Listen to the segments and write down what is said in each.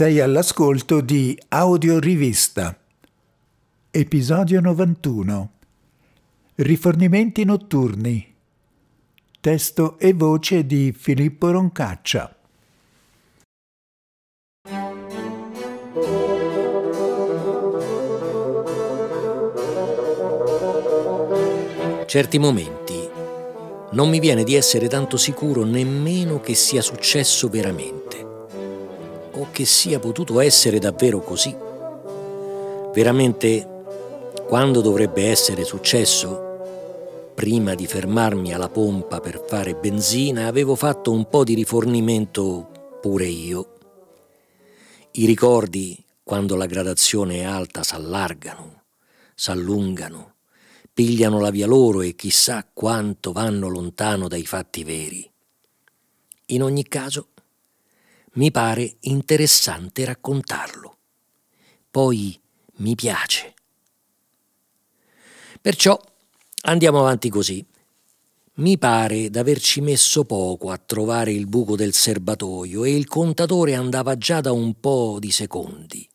Sei all'ascolto di Audiorivista. Episodio 91. Rifornimenti notturni. Testo e voce di Filippo Roncaccia. Certi momenti non mi viene di essere tanto sicuro nemmeno che sia successo veramente o che sia potuto essere davvero così. Veramente, quando dovrebbe essere successo, prima di fermarmi alla pompa per fare benzina, avevo fatto un po' di rifornimento pure io. I ricordi, quando la gradazione è alta, s'allargano, s'allungano, pigliano la via loro e chissà quanto vanno lontano dai fatti veri. In ogni caso, mi pare interessante raccontarlo. Poi mi piace. Perciò andiamo avanti così. Mi pare d'averci messo poco a trovare il buco del serbatoio e il contatore andava già da un po' di secondi.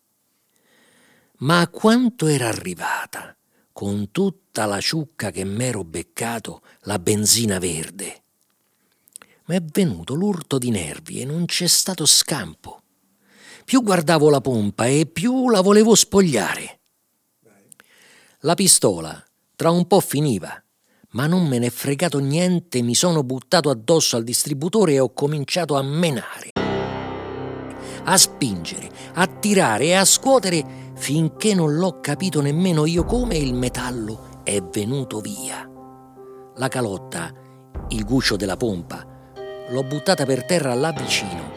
Ma a quanto era arrivata, con tutta la ciucca che m'ero beccato, la benzina verde? Ma è venuto l'urto di nervi e non c'è stato scampo. Più guardavo la pompa e più la volevo spogliare. La pistola tra un po' finiva, ma non me ne è fregato niente, mi sono buttato addosso al distributore e ho cominciato a menare, a spingere, a tirare e a scuotere finché non l'ho capito nemmeno io come il metallo è venuto via. La calotta, il guscio della pompa, l'ho buttata per terra là vicino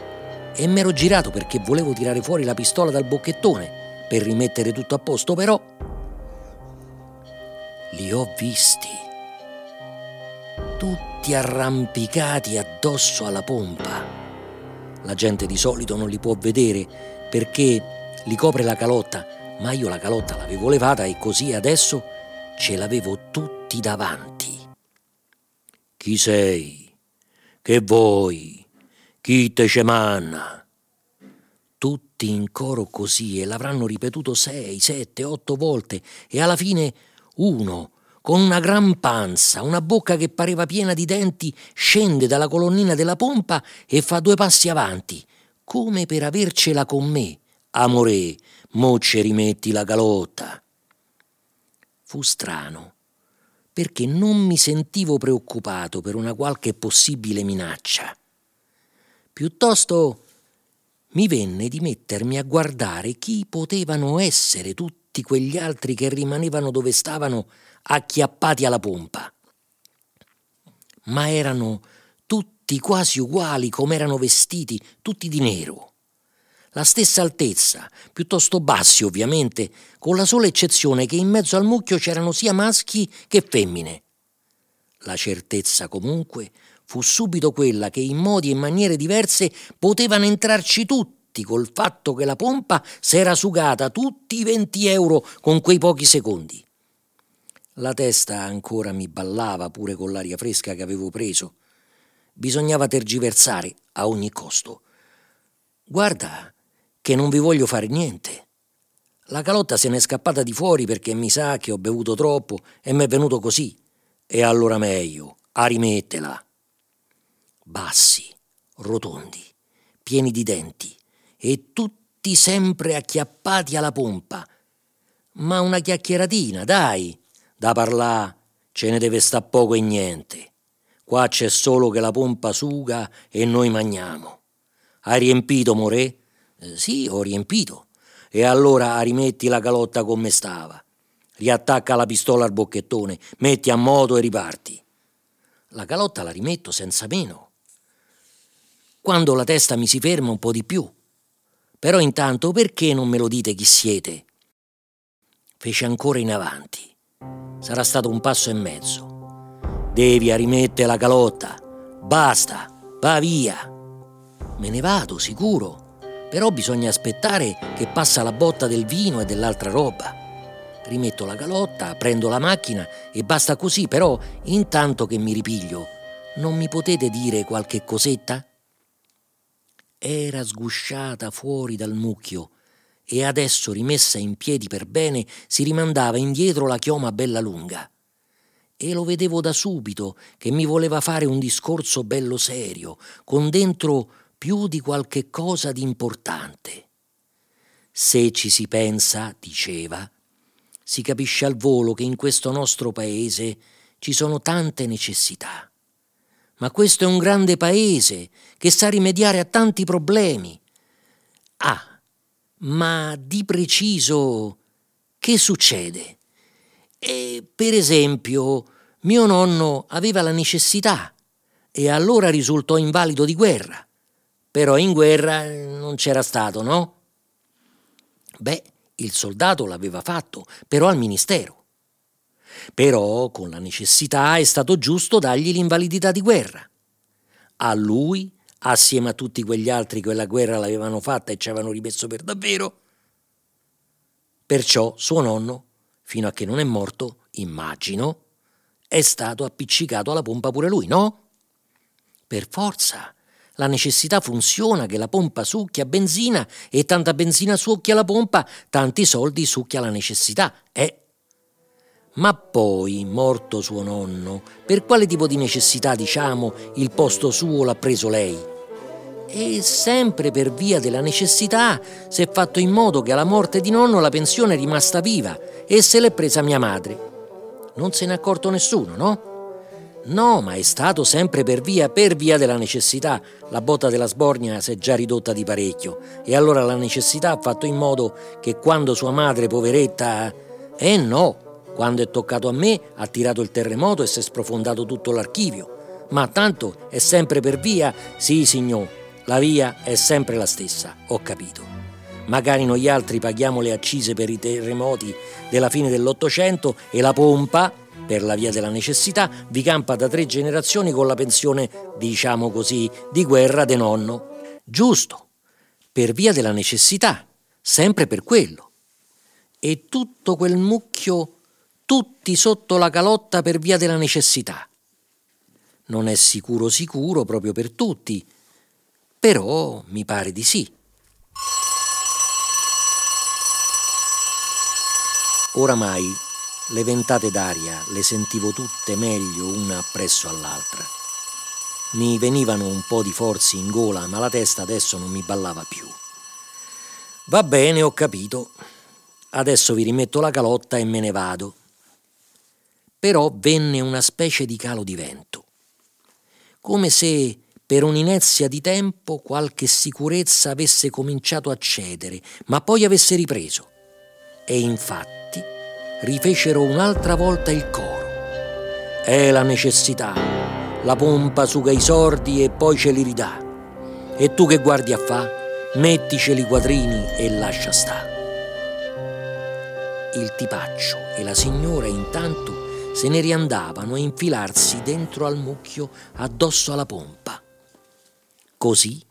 e m'ero girato perché volevo tirare fuori la pistola dal bocchettone per rimettere tutto a posto, però li ho visti tutti arrampicati addosso alla pompa. La gente di solito non li può vedere perché li copre la calotta, ma io la calotta l'avevo levata e così adesso ce l'avevo tutti davanti. Chi sei? Che vuoi? Chi te ce manna? Tutti in coro così e l'avranno ripetuto sei, sette, otto volte e alla fine uno, con una gran panza, una bocca che pareva piena di denti, scende dalla colonnina della pompa e fa due passi avanti, come per avercela con me. Amore, mo ci rimetti la calotta. Fu strano perché non mi sentivo preoccupato per una qualche possibile minaccia. Piuttosto mi venne di mettermi a guardare chi potevano essere tutti quegli altri che rimanevano dove stavano acchiappati alla pompa. Ma erano tutti quasi uguali come erano vestiti, tutti di nero la stessa altezza, piuttosto bassi ovviamente, con la sola eccezione che in mezzo al mucchio c'erano sia maschi che femmine. La certezza comunque fu subito quella che in modi e maniere diverse potevano entrarci tutti col fatto che la pompa s'era sugata tutti i 20 euro con quei pochi secondi. La testa ancora mi ballava pure con l'aria fresca che avevo preso. Bisognava tergiversare a ogni costo. Guarda, che non vi voglio fare niente. La calotta se n'è scappata di fuori perché mi sa che ho bevuto troppo e mi è venuto così. E allora meglio, a rimettela. Bassi, rotondi, pieni di denti e tutti sempre acchiappati alla pompa. Ma una chiacchieratina, dai, da parlare ce ne deve sta poco e niente. Qua c'è solo che la pompa suga e noi mangiamo. Hai riempito, more? Eh, sì, ho riempito. E allora rimetti la calotta come stava. Riattacca la pistola al bocchettone, metti a moto e riparti. La calotta la rimetto senza meno. Quando la testa mi si ferma un po' di più. Però intanto perché non me lo dite chi siete? Fece ancora in avanti. Sarà stato un passo e mezzo. Devi rimettere la calotta. Basta, va via. Me ne vado, sicuro però bisogna aspettare che passa la botta del vino e dell'altra roba. Rimetto la calotta, prendo la macchina e basta così, però intanto che mi ripiglio, non mi potete dire qualche cosetta? era sgusciata fuori dal mucchio e adesso rimessa in piedi per bene si rimandava indietro la chioma bella lunga. E lo vedevo da subito che mi voleva fare un discorso bello serio, con dentro più di qualche cosa di importante. Se ci si pensa, diceva, si capisce al volo che in questo nostro paese ci sono tante necessità. Ma questo è un grande paese che sa rimediare a tanti problemi. Ah, ma di preciso che succede? E, per esempio, mio nonno aveva la necessità e allora risultò invalido di guerra. Però in guerra non c'era stato, no? Beh, il soldato l'aveva fatto, però al ministero. Però con la necessità è stato giusto dargli l'invalidità di guerra. A lui assieme a tutti quegli altri che la guerra l'avevano fatta e ci avevano rimesso per davvero. Perciò suo nonno, fino a che non è morto, immagino, è stato appiccicato alla pompa pure lui, no? Per forza. La necessità funziona che la pompa succhia benzina e tanta benzina succhia la pompa, tanti soldi succhia la necessità. Eh, ma poi, morto suo nonno, per quale tipo di necessità, diciamo, il posto suo l'ha preso lei? E sempre per via della necessità si è fatto in modo che alla morte di nonno la pensione è rimasta viva e se l'è presa mia madre. Non se n'è accorto nessuno, no? No, ma è stato sempre per via, per via della necessità. La botta della sbornia si è già ridotta di parecchio e allora la necessità ha fatto in modo che quando sua madre, poveretta... Eh no, quando è toccato a me ha tirato il terremoto e si è sprofondato tutto l'archivio. Ma tanto è sempre per via? Sì, signor, la via è sempre la stessa, ho capito. Magari noi altri paghiamo le accise per i terremoti della fine dell'Ottocento e la pompa, per la via della necessità, vi campa da tre generazioni con la pensione, diciamo così, di guerra de nonno. Giusto, per via della necessità, sempre per quello. E tutto quel mucchio tutti sotto la calotta per via della necessità. Non è sicuro sicuro proprio per tutti, però mi pare di sì. Oramai le ventate d'aria le sentivo tutte meglio una appresso all'altra. Mi venivano un po' di forze in gola, ma la testa adesso non mi ballava più. Va bene, ho capito. Adesso vi rimetto la calotta e me ne vado però venne una specie di calo di vento, come se per un'inezia di tempo qualche sicurezza avesse cominciato a cedere, ma poi avesse ripreso. E infatti rifecero un'altra volta il coro. È la necessità, la pompa suga i sordi e poi ce li ridà. E tu che guardi a fa? Metticeli i quadrini e lascia sta. Il tipaccio e la signora intanto se ne riandavano a infilarsi dentro al mucchio addosso alla pompa. Così,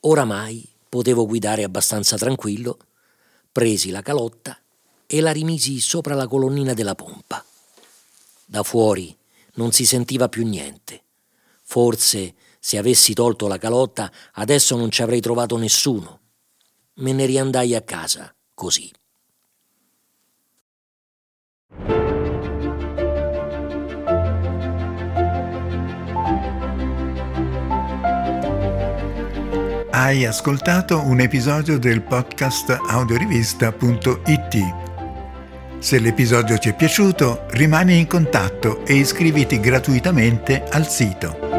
oramai, potevo guidare abbastanza tranquillo, presi la calotta e la rimisi sopra la colonnina della pompa. Da fuori non si sentiva più niente. Forse se avessi tolto la calotta adesso non ci avrei trovato nessuno. Me ne riandai a casa così. Hai ascoltato un episodio del podcast audiorivista.it. Se l'episodio ti è piaciuto, rimani in contatto e iscriviti gratuitamente al sito.